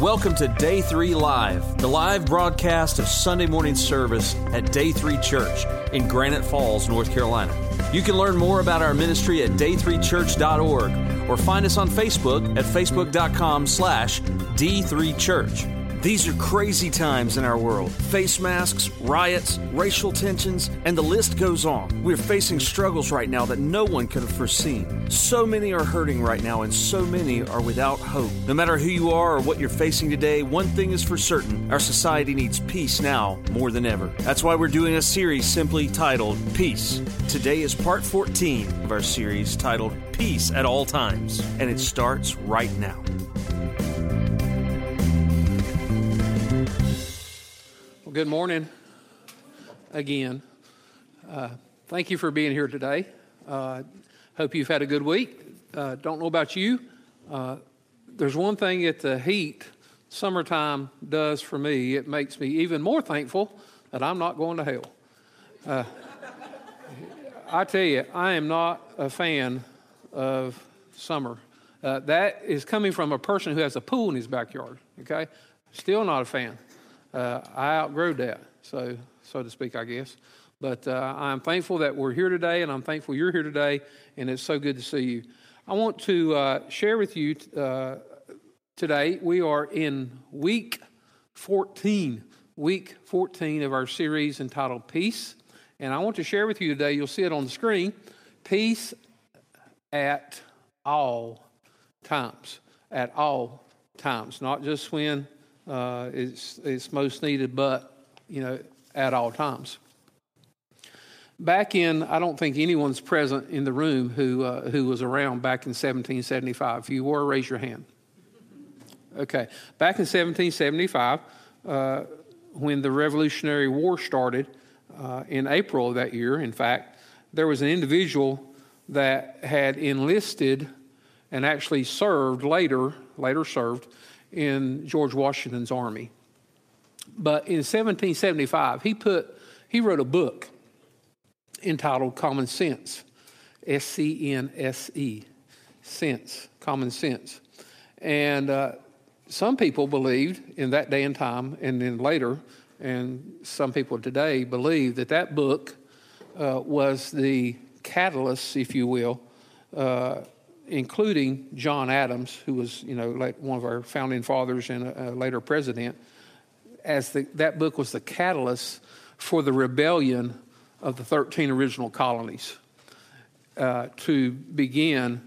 Welcome to Day 3 Live, the live broadcast of Sunday morning service at Day 3 Church in Granite Falls, North Carolina. You can learn more about our ministry at day3church.org or find us on Facebook at facebook.com slash D3Church. These are crazy times in our world. Face masks, riots, racial tensions, and the list goes on. We're facing struggles right now that no one could have foreseen. So many are hurting right now, and so many are without hope. No matter who you are or what you're facing today, one thing is for certain our society needs peace now more than ever. That's why we're doing a series simply titled Peace. Today is part 14 of our series titled Peace at All Times, and it starts right now. Well, good morning again. Uh, thank you for being here today. Uh, hope you've had a good week. Uh, don't know about you. Uh, there's one thing that the heat, summertime, does for me. It makes me even more thankful that I'm not going to hell. Uh, I tell you, I am not a fan of summer. Uh, that is coming from a person who has a pool in his backyard, okay? Still not a fan uh, I outgrew that, so so to speak, I guess. But uh, I'm thankful that we're here today, and I'm thankful you're here today, and it's so good to see you. I want to uh, share with you uh, today. We are in week 14, week 14 of our series entitled Peace, and I want to share with you today. You'll see it on the screen. Peace at all times, at all times, not just when uh, it's, it's most needed, but, you know, at all times. Back in, I don't think anyone's present in the room who, uh, who was around back in 1775. If you were, raise your hand. Okay. Back in 1775, uh, when the Revolutionary War started, uh, in April of that year, in fact, there was an individual that had enlisted and actually served later, later served in George Washington's army. But in 1775, he put he wrote a book entitled Common Sense, S C N S E, sense, common sense, and uh, some people believed in that day and time, and then later, and some people today believe that that book uh, was the catalyst, if you will, uh, including John Adams, who was, you know, one of our founding fathers and a, later president, as the, that book was the catalyst for the rebellion of the 13 original colonies uh, to begin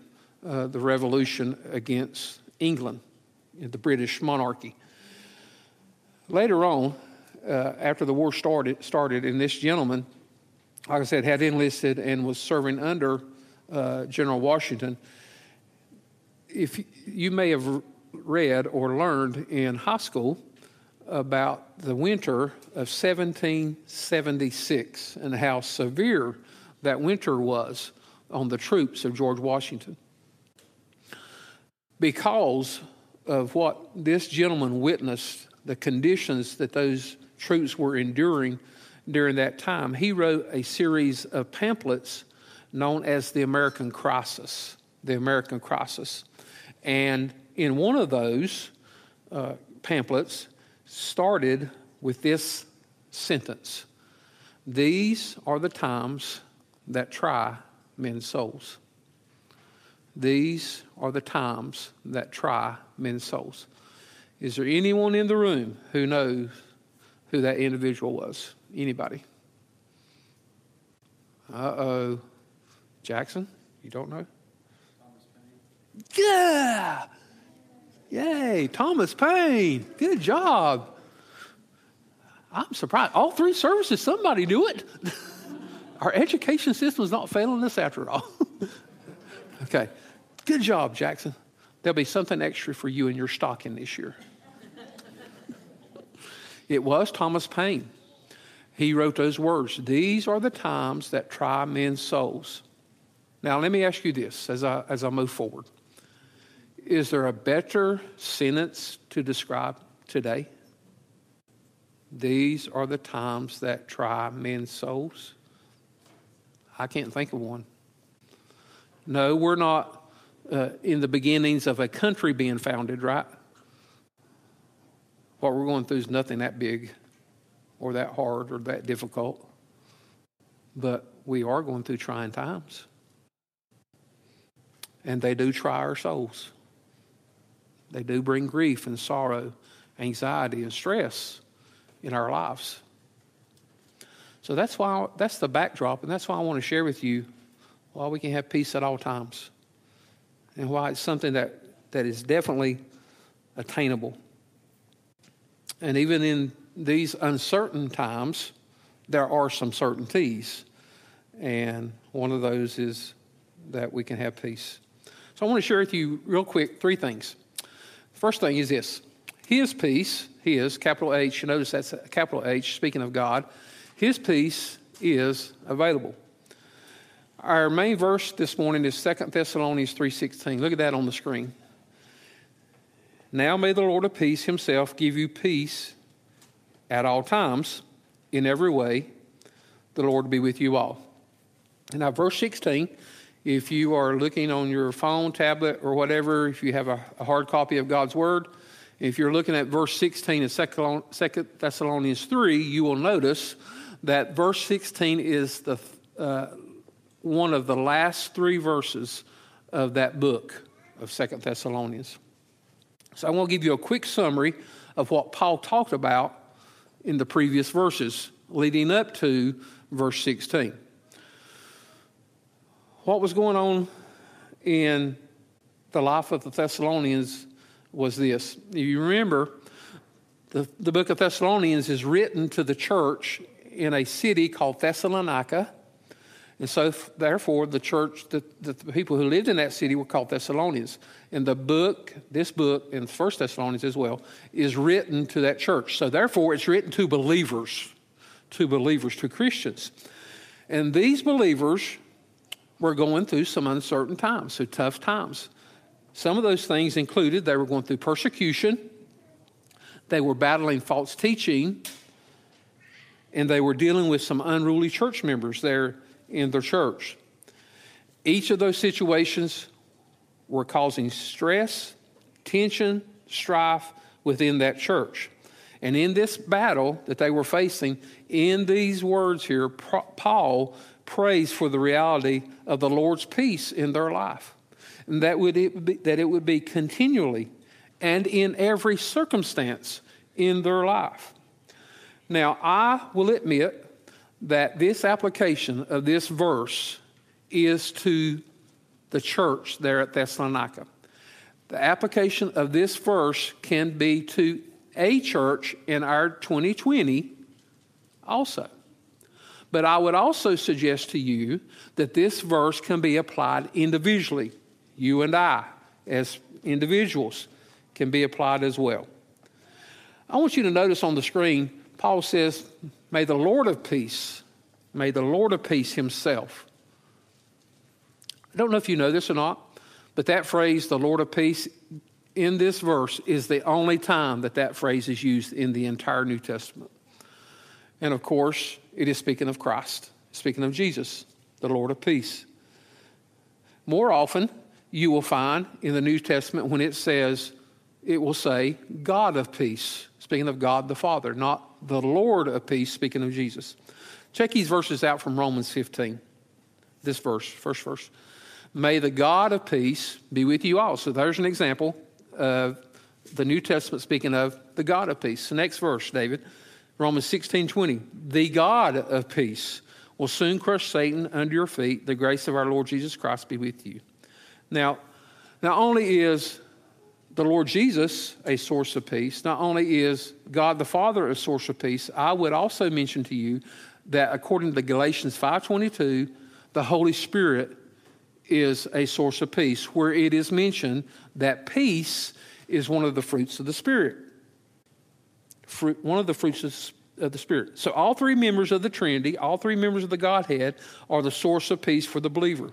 uh, the revolution against England, the British monarchy. Later on, uh, after the war started, started, and this gentleman, like I said, had enlisted and was serving under uh, General Washington if you may have read or learned in high school about the winter of 1776 and how severe that winter was on the troops of George Washington. Because of what this gentleman witnessed, the conditions that those troops were enduring during that time, he wrote a series of pamphlets known as the American Crisis. The American Crisis. And in one of those uh, pamphlets, started with this sentence These are the times that try men's souls. These are the times that try men's souls. Is there anyone in the room who knows who that individual was? Anybody? Uh oh. Jackson? You don't know? Yeah. Yay, Thomas Paine. Good job. I'm surprised. All three services, somebody knew it. Our education system is not failing us after all. okay. Good job, Jackson. There'll be something extra for you in your stocking this year. it was Thomas Paine. He wrote those words These are the times that try men's souls. Now, let me ask you this as I, as I move forward. Is there a better sentence to describe today? These are the times that try men's souls. I can't think of one. No, we're not uh, in the beginnings of a country being founded, right? what we're going through is nothing that big or that hard or that difficult. But we are going through trying times. And they do try our souls. They do bring grief and sorrow, anxiety and stress in our lives. So that's why that's the backdrop, and that's why I want to share with you why we can have peace at all times. And why it's something that, that is definitely attainable. And even in these uncertain times, there are some certainties. And one of those is that we can have peace. So I want to share with you, real quick, three things. First thing is this His peace, His, capital H, you notice that's capital H, speaking of God, His peace is available. Our main verse this morning is 2 Thessalonians 3.16. Look at that on the screen. Now may the Lord of peace himself give you peace at all times, in every way. The Lord be with you all. And now, verse 16, if you are looking on your phone, tablet, or whatever, if you have a, a hard copy of God's Word, if you're looking at verse 16 of 2 Thessalonians 3, you will notice that verse 16 is the, uh, one of the last three verses of that book of 2 Thessalonians. So I want to give you a quick summary of what Paul talked about in the previous verses leading up to verse 16. What was going on in the life of the Thessalonians was this. You remember, the, the book of Thessalonians is written to the church in a city called Thessalonica and so, therefore, the church, the, the, people who lived in that city were called Thessalonians. And the book, this book, in First Thessalonians as well, is written to that church. So, therefore, it's written to believers, to believers, to Christians. And these believers were going through some uncertain times, so tough times. Some of those things included they were going through persecution, they were battling false teaching, and they were dealing with some unruly church members there in their church. Each of those situations were causing stress, tension, strife within that church. And in this battle that they were facing, in these words here, Paul prays for the reality of the Lord's peace in their life. And that, would it be, that it would be continually and in every circumstance in their life. Now, I will admit that this application of this verse is to the church there at Thessalonica. The application of this verse can be to a church in our 2020 also. But I would also suggest to you that this verse can be applied individually. You and I, as individuals, can be applied as well. I want you to notice on the screen, Paul says, May the Lord of peace, may the Lord of peace himself. I don't know if you know this or not, but that phrase, the Lord of peace, in this verse is the only time that that phrase is used in the entire New Testament. And of course, it is speaking of Christ, speaking of Jesus, the Lord of peace. More often, you will find in the New Testament when it says, it will say, God of peace, speaking of God the Father, not the Lord of peace, speaking of Jesus. Check these verses out from Romans 15. This verse, first verse. May the God of peace be with you all. So there's an example of the New Testament speaking of the God of peace. The next verse, David, Romans 16 20. The God of peace will soon crush Satan under your feet. The grace of our Lord Jesus Christ be with you. Now, not only is the Lord Jesus a source of peace. Not only is God the Father a source of peace, I would also mention to you that according to Galatians 5:22, the Holy Spirit is a source of peace, where it is mentioned that peace is one of the fruits of the Spirit. Fruit, one of the fruits of the Spirit. So all three members of the Trinity, all three members of the Godhead, are the source of peace for the believer.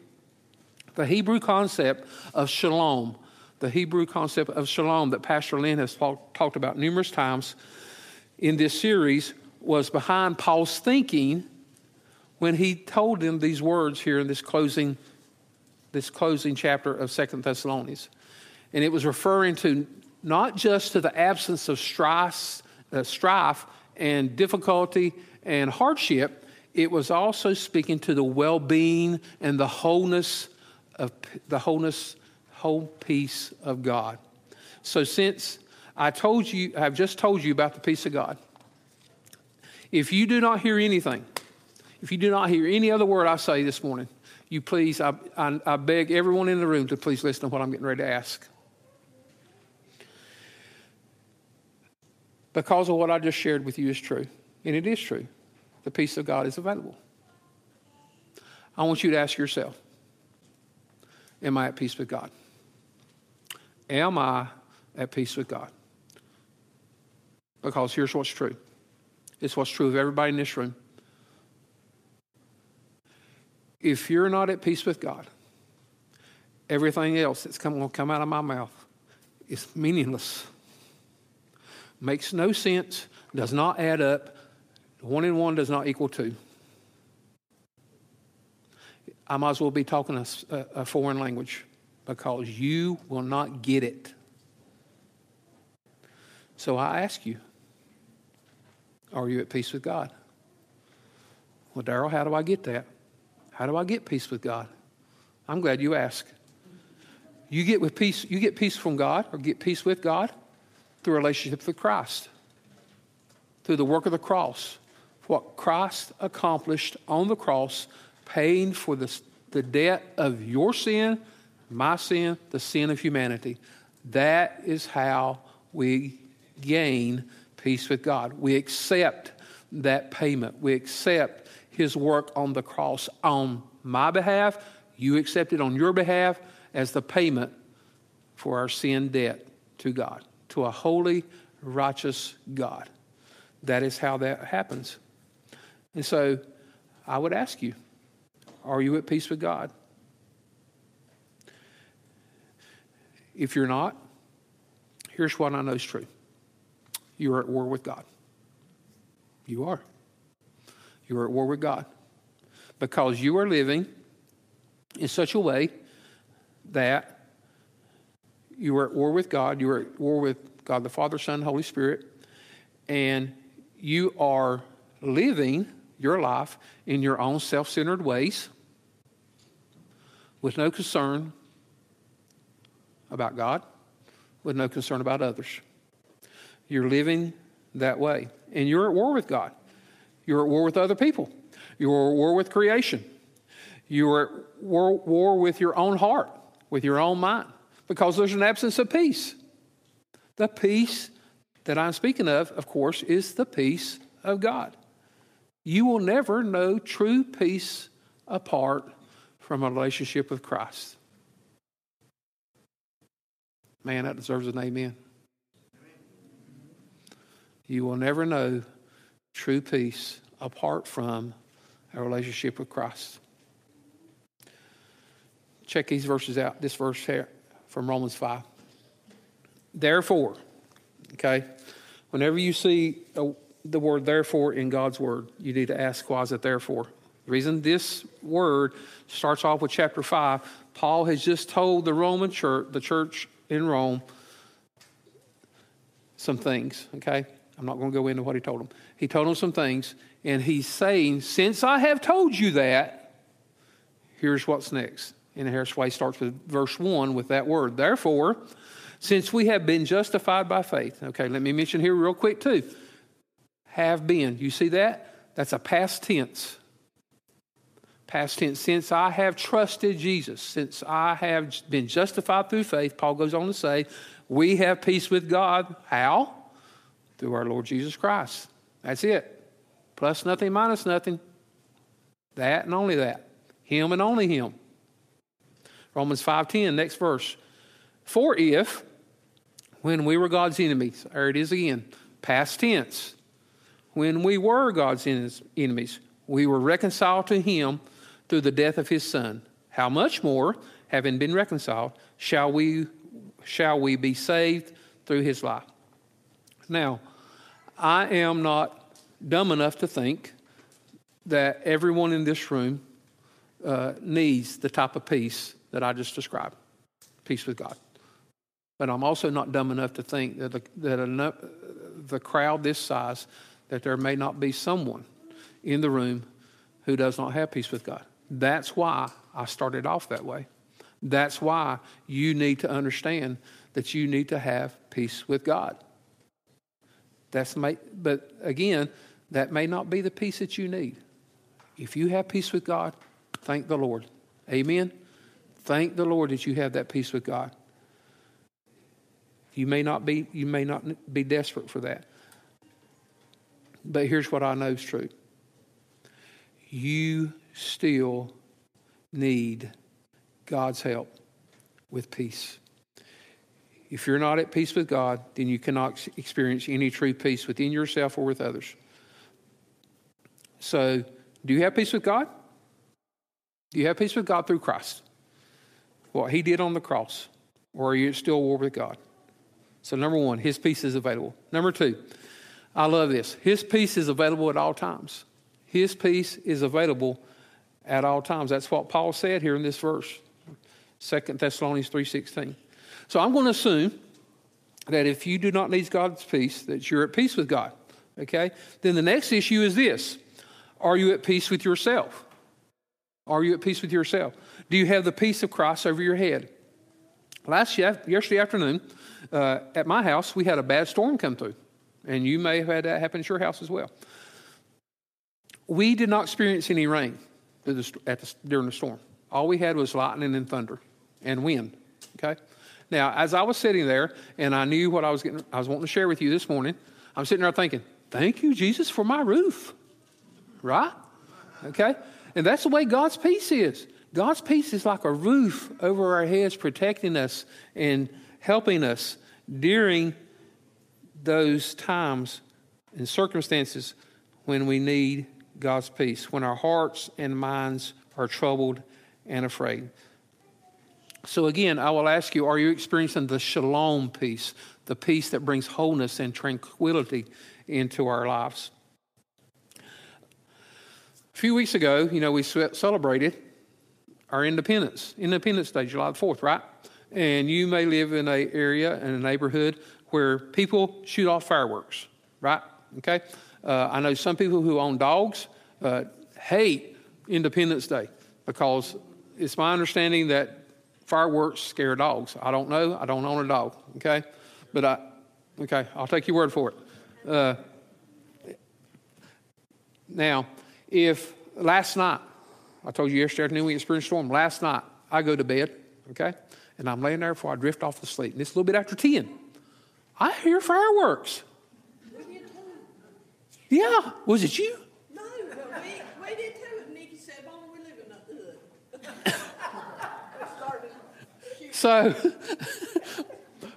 The Hebrew concept of shalom the Hebrew concept of shalom that Pastor Lynn has talk, talked about numerous times in this series was behind Paul's thinking when he told them these words here in this closing, this closing chapter of Second Thessalonians. And it was referring to not just to the absence of strife, uh, strife and difficulty and hardship, it was also speaking to the well-being and the wholeness of the wholeness, whole peace of God. So since I told you, I've just told you about the peace of God. If you do not hear anything, if you do not hear any other word I say this morning, you please, I, I, I beg everyone in the room to please listen to what I'm getting ready to ask. Because of what I just shared with you is true, and it is true. The peace of God is available. I want you to ask yourself Am I at peace with God? Am I at peace with God? Because here's what's true it's what's true of everybody in this room. If you're not at peace with God, everything else that's going to come out of my mouth is meaningless, makes no sense, does not add up. One and one does not equal two. I might as well be talking a, a foreign language because you will not get it. So I ask you, are you at peace with God? Well, Daryl, how do I get that? How do I get peace with God? I'm glad you asked. You get with peace, you get peace from God or get peace with God through relationship with Christ. Through the work of the cross. What Christ accomplished on the cross, paying for the, the debt of your sin, my sin, the sin of humanity. That is how we gain peace with God. We accept that payment. We accept his work on the cross on my behalf. You accept it on your behalf as the payment for our sin debt to God, to a holy, righteous God. That is how that happens. And so I would ask you are you at peace with God? If you're not, here's what I know is true you are at war with God. You are. You are at war with God. Because you are living in such a way that you are at war with God, you are at war with God the Father, Son, Holy Spirit, and you are living your life in your own self centered ways with no concern about God, with no concern about others. You're living that way. And you're at war with God. You're at war with other people. You're at war with creation. You're at war, war with your own heart, with your own mind, because there's an absence of peace. The peace that I'm speaking of, of course, is the peace of God. You will never know true peace apart from a relationship with Christ. Man, that deserves an amen. You will never know true peace apart from a relationship with Christ. Check these verses out. This verse here from Romans 5. Therefore, okay, whenever you see a, the word therefore in God's word, you need to ask why is it therefore? The reason this word starts off with chapter 5, Paul has just told the Roman church, the church in Rome, some things, okay? I'm not going to go into what he told them. He told them some things, and he's saying, Since I have told you that, here's what's next. And why he starts with verse 1 with that word. Therefore, since we have been justified by faith. Okay, let me mention here real quick too. Have been. You see that? That's a past tense. Past tense. Since I have trusted Jesus, since I have been justified through faith, Paul goes on to say, we have peace with God. How? through our Lord Jesus Christ. That's it. Plus nothing, minus nothing. That and only that. Him and only him. Romans 5:10, next verse. For if when we were God's enemies, there it is again, past tense. When we were God's enemies, we were reconciled to him through the death of his son. How much more, having been reconciled, shall we shall we be saved through his life? Now, I am not dumb enough to think that everyone in this room uh, needs the type of peace that I just described peace with God. But I'm also not dumb enough to think that, a, that a, the crowd this size, that there may not be someone in the room who does not have peace with God. That's why I started off that way. That's why you need to understand that you need to have peace with God. That's may, but again, that may not be the peace that you need. If you have peace with God, thank the Lord. Amen. Thank the Lord that you have that peace with God. You may not be you may not be desperate for that. But here's what I know is true. You still need God's help with peace. If you're not at peace with God, then you cannot experience any true peace within yourself or with others. So, do you have peace with God? Do you have peace with God through Christ? What he did on the cross? Or are you still at war with God? So, number one, his peace is available. Number two, I love this. His peace is available at all times. His peace is available at all times. That's what Paul said here in this verse, 2 Thessalonians 3.16. So I'm going to assume that if you do not need God's peace, that you're at peace with God. Okay? Then the next issue is this. Are you at peace with yourself? Are you at peace with yourself? Do you have the peace of Christ over your head? Last yesterday afternoon, uh, at my house, we had a bad storm come through, and you may have had that happen at your house as well. We did not experience any rain during the storm. All we had was lightning and thunder and wind. Okay. Now, as I was sitting there, and I knew what I was getting, I was wanting to share with you this morning. I'm sitting there thinking, "Thank you, Jesus, for my roof." Right? Okay. And that's the way God's peace is. God's peace is like a roof over our heads, protecting us and helping us during those times and circumstances when we need God's peace, when our hearts and minds are troubled and afraid. So, again, I will ask you are you experiencing the shalom peace, the peace that brings wholeness and tranquility into our lives? A few weeks ago, you know, we celebrated our independence, Independence Day, July the 4th, right? And you may live in a area, in a neighborhood where people shoot off fireworks, right? Okay? Uh, I know some people who own dogs uh, hate Independence Day because it's my understanding that fireworks scare dogs. I don't know. I don't own a dog, okay? But I, okay, I'll take your word for it. Uh, now, if last night, I told you yesterday afternoon we experienced a storm, last night I go to bed, okay? And I'm laying there before I drift off to sleep. And it's a little bit after 10. I hear fireworks. Yeah, was it you? No, but we, we did too. And Nikki said, "Bonnie, we live in the hood." so,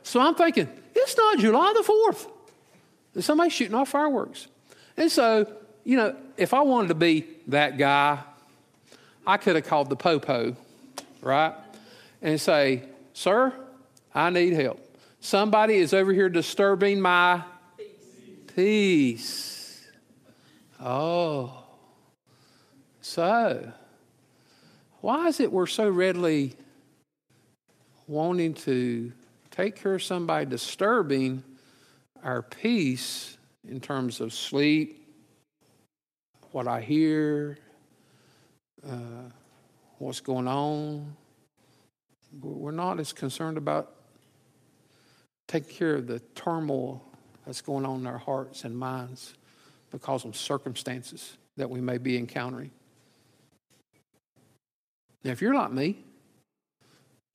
so I'm thinking, it's not July the 4th. There's somebody shooting off fireworks. And so, you know, if I wanted to be that guy, I could have called the popo, right? And say, Sir, I need help. Somebody is over here disturbing my peace. peace. Oh. So, why is it we're so readily wanting to take care of somebody disturbing our peace in terms of sleep, what I hear, uh, what's going on? We're not as concerned about taking care of the turmoil that's going on in our hearts and minds because of circumstances that we may be encountering. Now, if you're like me,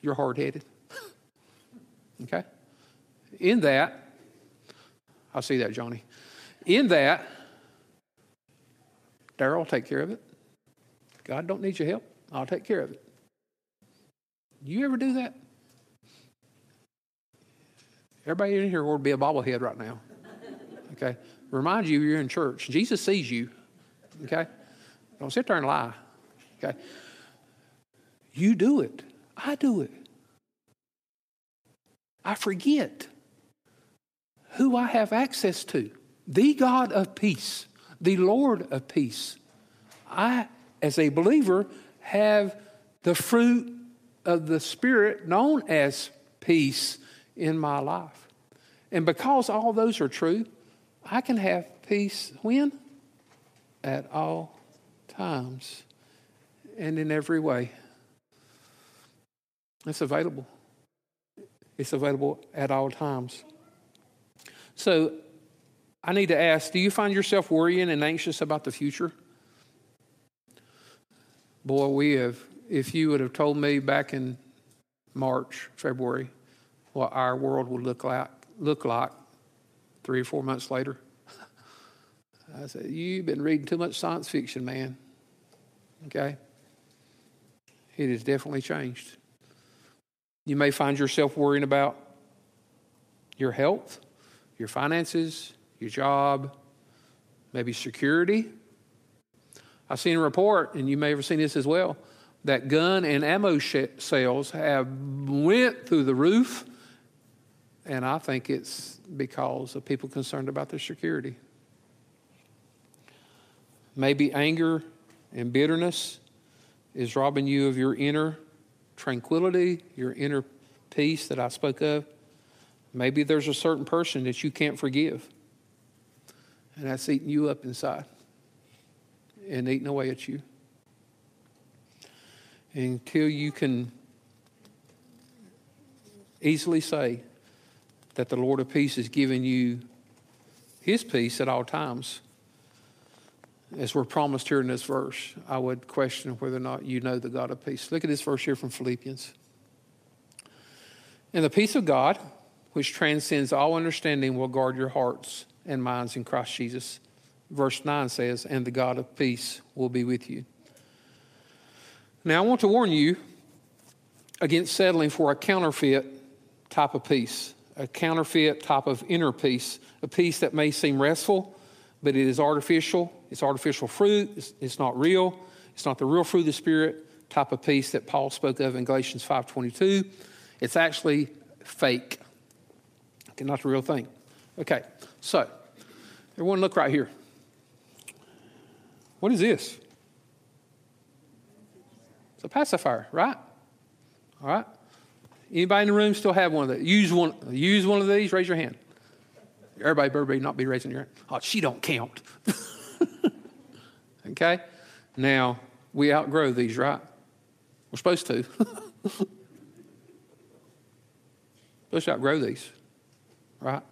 you're hard headed. okay? In that, I see that, Johnny. In that, Daryl take care of it. God don't need your help. I'll take care of it. You ever do that? Everybody in here would be a bobblehead right now. Okay? Remind you you're in church. Jesus sees you. Okay? Don't sit there and lie. Okay? You do it. I do it. I forget who I have access to the God of peace, the Lord of peace. I, as a believer, have the fruit of the Spirit known as peace in my life. And because all those are true, I can have peace when? At all times and in every way. It's available. It's available at all times. So I need to ask do you find yourself worrying and anxious about the future? Boy, we have, if you would have told me back in March, February, what our world would look like, look like three or four months later, I said, You've been reading too much science fiction, man. Okay? It has definitely changed. You may find yourself worrying about your health, your finances, your job, maybe security. I've seen a report, and you may have seen this as well, that gun and ammo sales have went through the roof, and I think it's because of people concerned about their security. Maybe anger and bitterness is robbing you of your inner tranquility, your inner peace that I spoke of. Maybe there's a certain person that you can't forgive, and that's eating you up inside and eating away at you. Until you can easily say that the Lord of peace is giving you his peace at all times, as we're promised here in this verse, I would question whether or not you know the God of peace. Look at this verse here from Philippians. And the peace of God, which transcends all understanding, will guard your hearts and minds in Christ Jesus. Verse 9 says, And the God of peace will be with you. Now, I want to warn you against settling for a counterfeit type of peace, a counterfeit type of inner peace, a peace that may seem restful, but it is artificial. It's artificial fruit. It's, it's, not real. It's not the real fruit of the Spirit type of peace that Paul spoke of in Galatians 5.22. It's actually fake. Okay, not the real thing. Okay, so everyone look right here. What is this? It's a pacifier, right? All right. Anybody in the room still have one of these? Use one. Use one of these. Raise your hand. Everybody, everybody, not be raising your hand. Oh, she don't count. okay? Now, we outgrow these, right? We're supposed to. supposed to outgrow these, right?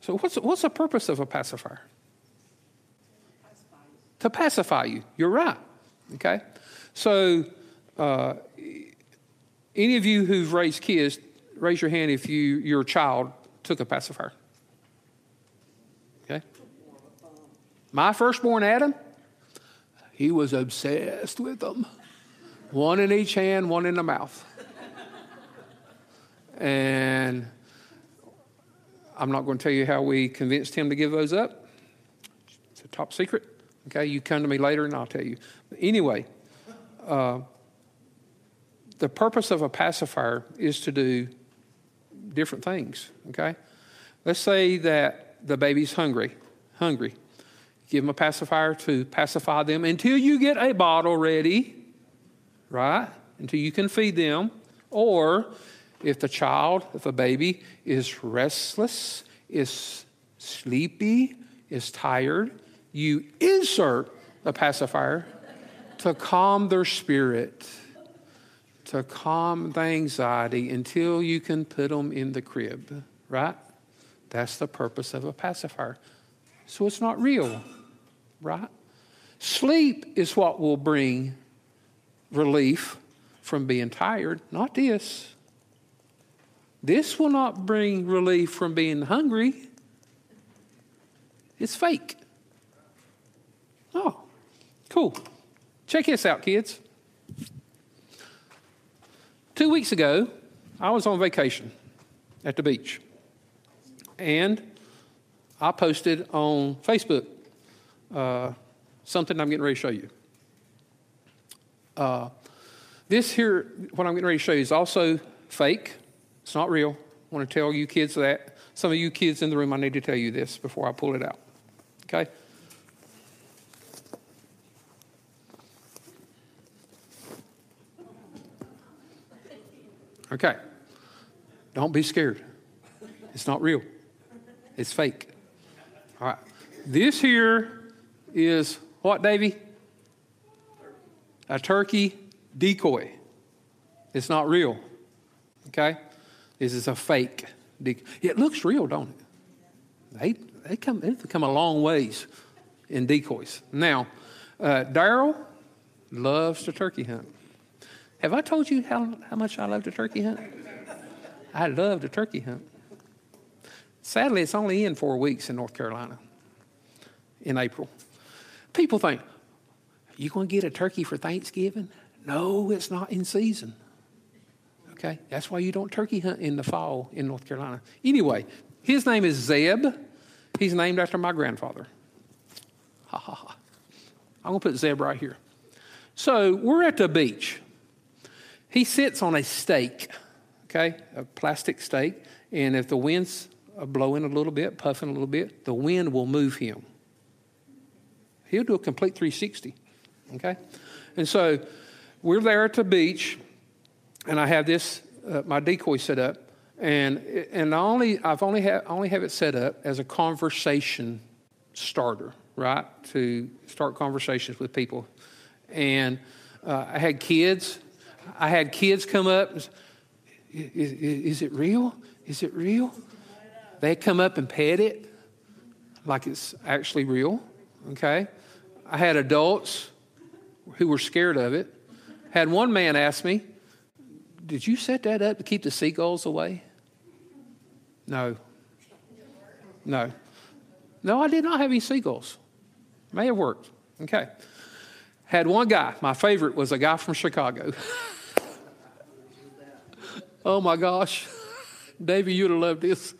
So, what's, what's the purpose of a pacifier? To pacify you. You're right. Okay? So, uh, any of you who've raised kids, raise your hand if you, your child took a pacifier. Okay? My firstborn, Adam, he was obsessed with them. One in each hand, one in the mouth. And I'm not going to tell you how we convinced him to give those up. It's a top secret. Okay, you come to me later and I'll tell you. Anyway, uh, the purpose of a pacifier is to do different things. Okay, let's say that the baby's hungry, hungry. Give them a pacifier to pacify them until you get a bottle ready, right? Until you can feed them. Or if the child, if a baby is restless, is sleepy, is tired, you insert a pacifier to calm their spirit, to calm the anxiety until you can put them in the crib, right? That's the purpose of a pacifier. So it's not real, right? Sleep is what will bring relief from being tired, not this. This will not bring relief from being hungry. It's fake. Cool. Check this out, kids. Two weeks ago, I was on vacation at the beach. And I posted on Facebook uh, something I'm getting ready to show you. Uh, this here, what I'm getting ready to show you, is also fake. It's not real. I want to tell you kids that. Some of you kids in the room, I need to tell you this before I pull it out. Okay? Okay. Don't be scared. It's not real. It's fake. All right. This here is what, Davy? A turkey decoy. It's not real. Okay? This is a fake. decoy. It looks real, don't it? They, they come, they've come a long ways in decoys. Now, uh, Daryl loves to turkey hunt. Have I told you how, how much I love to turkey hunt? I love to turkey hunt. Sadly, it's only in four weeks in North Carolina in April. People think, you going to get a turkey for Thanksgiving? No, it's not in season. Okay? That's why you don't turkey hunt in the fall in North Carolina. Anyway, his name is Zeb. He's named after my grandfather. Ha ha ha. I'm going to put Zeb right here. So we're at the beach. He sits on a stake, okay, a plastic stake, and if the wind's blowing a little bit, puffing a little bit, the wind will move him. He'll do a complete 360, okay? And so we're there at the beach, and I have this, uh, my decoy set up, and, and only, I've only, ha- only have it set up as a conversation starter, right? To start conversations with people. And uh, I had kids I had kids come up. Is, is, is, it real? Is it real? They come up and pet it like it's actually real. Okay. I had adults who were scared of it. Had one man ask me, Did you set that up to keep the seagulls away? No. No. No, I did not have any seagulls. May have worked. Okay. Had one guy, my favorite was a guy from Chicago. Oh my gosh. Davey, you'd have loved this.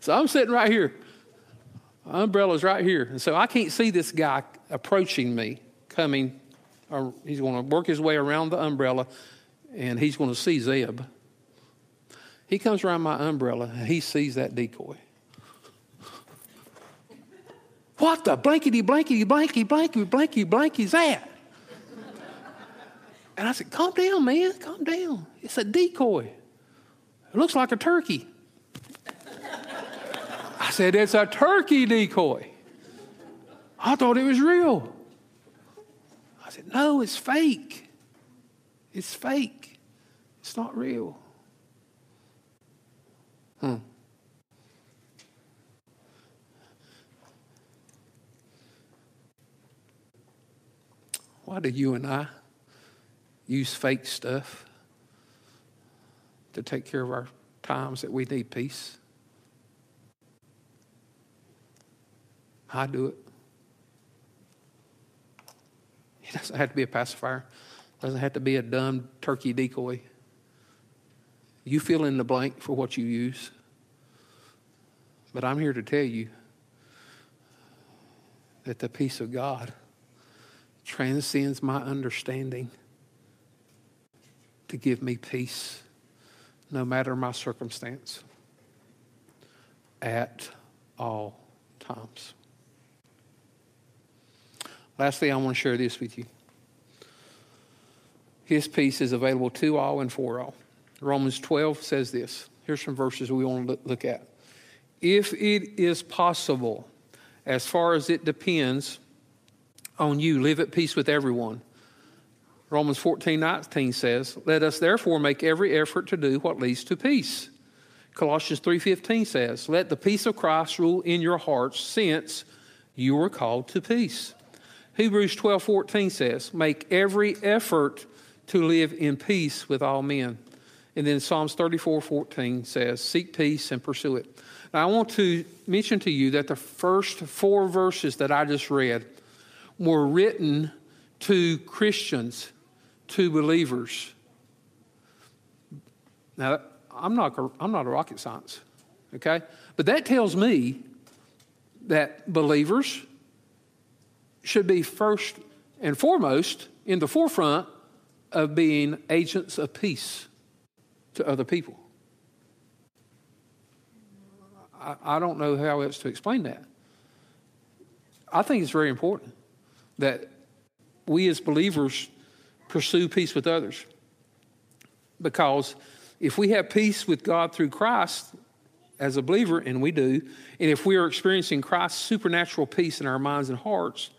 So I'm sitting right here. umbrella's right here. And so I can't see this guy approaching me, coming. He's going to work his way around the umbrella, and he's going to see Zeb. He comes around my umbrella, and he sees that decoy. What the blankety, blankety, blankety, blankety, blankety, blankety is that? And I said, Calm down, man, calm down. It's a decoy. It looks like a turkey. I said, It's a turkey decoy. I thought it was real. I said, No, it's fake. It's fake. It's not real. Hmm. Why do you and I? use fake stuff to take care of our times that we need peace. I do it. It doesn't have to be a pacifier. It doesn't have to be a dumb turkey decoy. You fill in the blank for what you use. But I'm here to tell you that the peace of God transcends my understanding to give me peace no matter my circumstance at all times. Lastly, I want to share this with you. His peace is available to all and for all. Romans 12 says this. Here's some verses we want to look at. If it is possible, as far as it depends on you, live at peace with everyone. Romans 14, 19 says, Let us therefore make every effort to do what leads to peace. Colossians 3:15 says, "Let the peace of Christ rule in your hearts, since you were called to peace." Hebrews 12:14 says, "Make every effort to live in peace with all men." And then Psalms 34:14 says, "Seek peace and pursue it." Now I want to mention to you that the first four verses that I just read were written to Christians to believers. Now, I'm not, I'm not a rocket science, okay? But that tells me that believers should be first and foremost in the forefront of being agents of peace to other people. I, I don't know how else to explain that. I think it's very important that we as believers pursue peace with others. Because if we have peace with God through Christ as a believer, and we do, and if we are experiencing Christ's supernatural peace in our minds and hearts,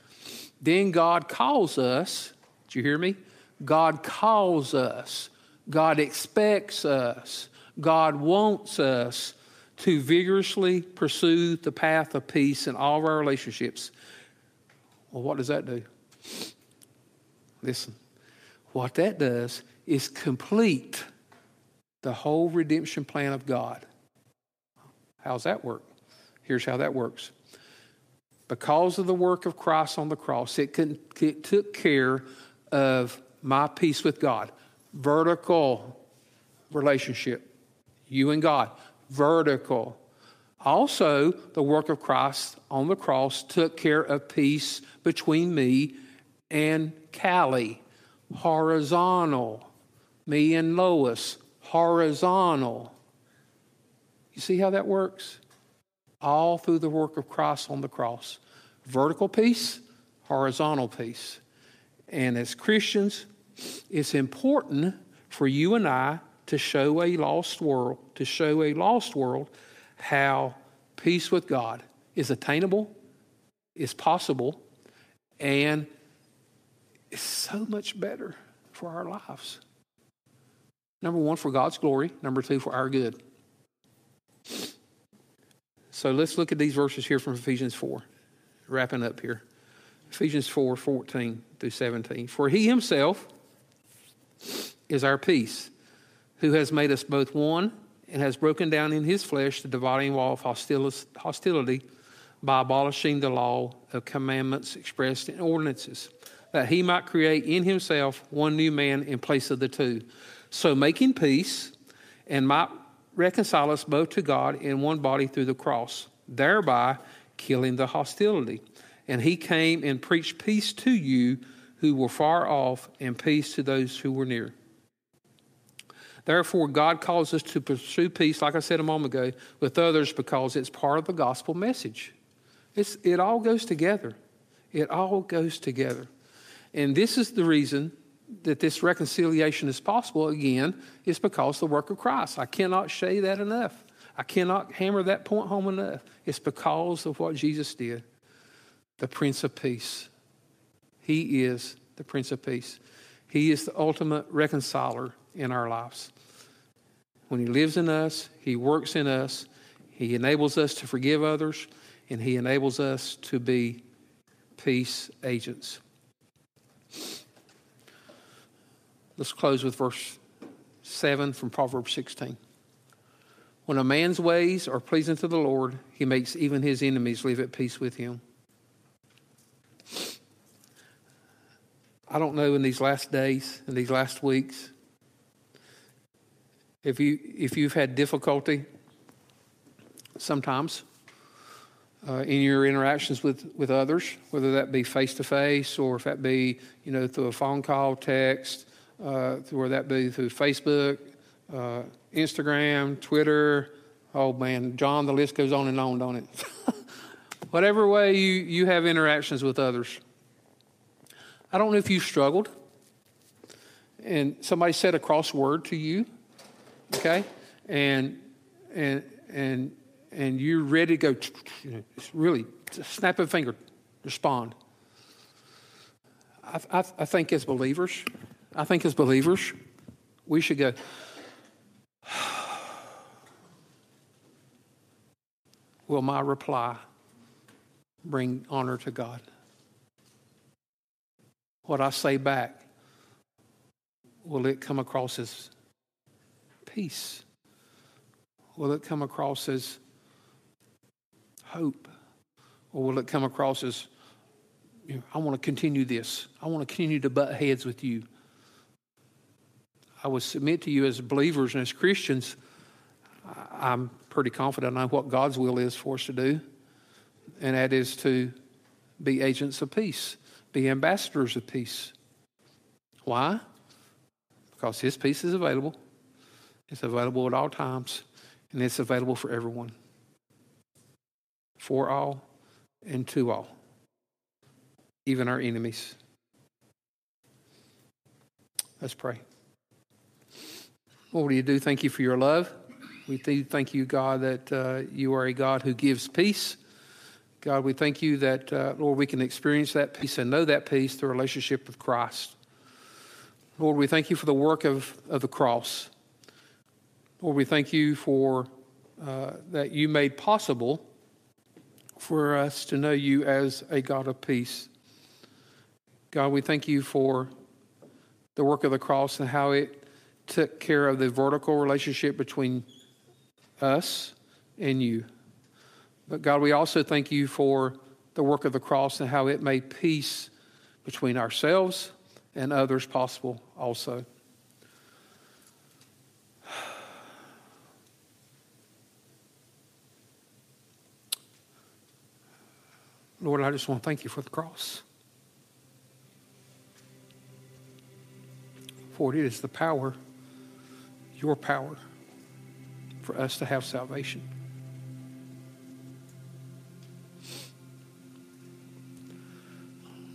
then God calls us. Did you hear me? God calls us. God expects us. God wants us to vigorously pursue the path of peace in all of our relationships. Well, what does that do? Listen, what that does is complete the whole redemption plan of God. How's that work? Here's how that works. Because of the work of Christ on the cross, it, can, it took care of my peace with God. Vertical relationship, you and God. Vertical. Also, the work of Christ on the cross took care of peace between me and Callie. Horizontal. Me and Lois. Horizontal. You see how that works? All through the work of Christ on the cross. Vertical peace, horizontal peace. And as Christians, it's important for you and I to show a lost world, to show a lost world how peace with God is attainable, is possible, and is so much better for our lives. Number one, for God's glory. Number two, for our good. So let's look at these verses here from Ephesians 4, wrapping up here. Ephesians 4 14 through 17. For he himself is our peace, who has made us both one and has broken down in his flesh the dividing wall of hostility by abolishing the law of commandments expressed in ordinances, that he might create in himself one new man in place of the two. So making peace and might reconcile us both to God in one body through the cross, thereby killing the hostility. And he came and preached peace to you who were far off and peace to those who were near. Therefore, God calls us to pursue peace, like I said a moment ago, with others because it's part of the gospel message. It's, it all goes together. It all goes together. And this is the reason that this reconciliation is possible, again, is because the work of Christ. I cannot say that enough. I cannot hammer that point home enough. It's because of what Jesus did, the Prince of Peace. He is the Prince of Peace. He is the ultimate reconciler in our lives. When He lives in us, He works in us, He enables us to forgive others, and He enables us to be peace agents. Let's close with verse 7 from Proverbs 16. When a man's ways are pleasing to the Lord, he makes even his enemies live at peace with him. I don't know in these last days, in these last weeks, if you if you've had difficulty sometimes uh, in your interactions with, with others, whether that be face to face or if that be you know through a phone call, text, uh, that be through Facebook, uh, Instagram, Twitter. Oh man, John, the list goes on and on, don't it? Whatever way you, you have interactions with others. I don't know if you struggled and somebody said a crossword to you, okay, and and and and you're ready to go, really snap a finger, respond. I, I, I think as believers, I think as believers, we should go, Will my reply bring honor to God? What I say back, will it come across as peace? Will it come across as hope? Or will it come across as, you know, I want to continue this? I want to continue to butt heads with you. I would submit to you as believers and as Christians, I'm pretty confident I know what God's will is for us to do, and that is to be agents of peace, be ambassadors of peace. Why? Because His peace is available. It's available at all times, and it's available for everyone. For all and to all, even our enemies. Let's pray. Lord, we do thank you for your love. We thank you, God, that uh, you are a God who gives peace. God, we thank you that, uh, Lord, we can experience that peace and know that peace through relationship with Christ. Lord, we thank you for the work of, of the cross. Lord, we thank you for uh, that you made possible for us to know you as a God of peace. God, we thank you for the work of the cross and how it took care of the vertical relationship between us and you. But God, we also thank you for the work of the cross and how it made peace between ourselves and others possible also. Lord, I just want to thank you for the cross. For it is the power, your power, for us to have salvation.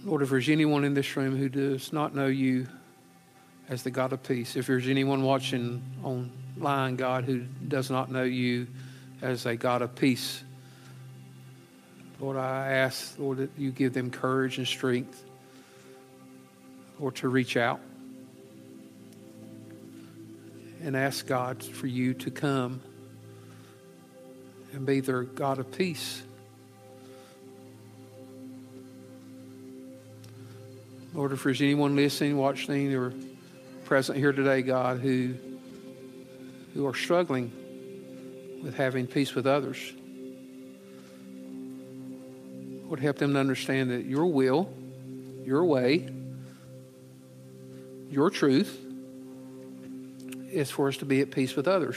Lord, if there's anyone in this room who does not know you as the God of peace, if there's anyone watching online, God, who does not know you as a God of peace, Lord, I ask, Lord, that you give them courage and strength, Lord, to reach out and ask God for you to come and be their God of peace. Lord, if there's anyone listening, watching, or present here today, God, who, who are struggling with having peace with others, would help them to understand that your will, your way, your truth is for us to be at peace with others.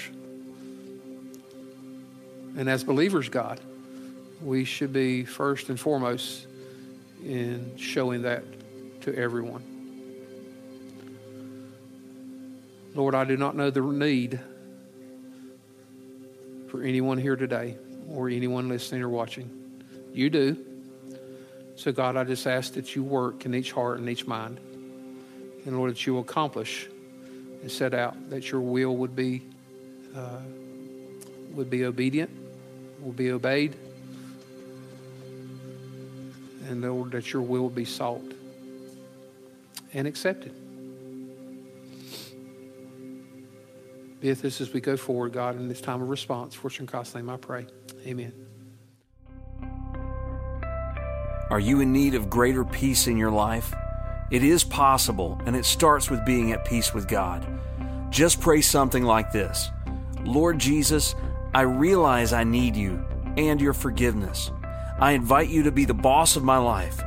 And as believers, God, we should be first and foremost in showing that to everyone. Lord, I do not know the need for anyone here today or anyone listening or watching. You do. So, God, I just ask that you work in each heart and each mind. And, Lord, that you accomplish and set out that your will would be, uh, would be obedient, will be obeyed, and, Lord, that your will be sought and accepted. Be with us as we go forward, God, in this time of response. For Christ's name I pray. Amen. Are you in need of greater peace in your life? It is possible, and it starts with being at peace with God. Just pray something like this Lord Jesus, I realize I need you and your forgiveness. I invite you to be the boss of my life.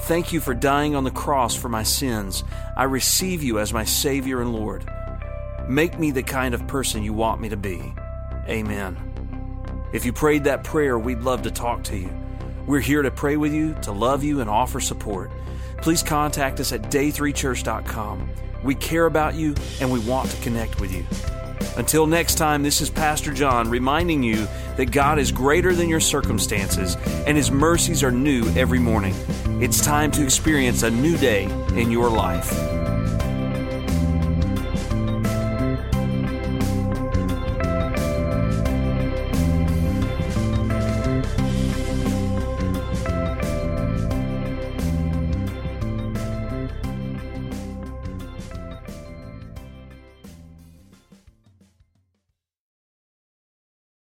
Thank you for dying on the cross for my sins. I receive you as my Savior and Lord. Make me the kind of person you want me to be. Amen. If you prayed that prayer, we'd love to talk to you. We're here to pray with you, to love you, and offer support. Please contact us at day3church.com. We care about you and we want to connect with you. Until next time, this is Pastor John reminding you that God is greater than your circumstances and His mercies are new every morning. It's time to experience a new day in your life.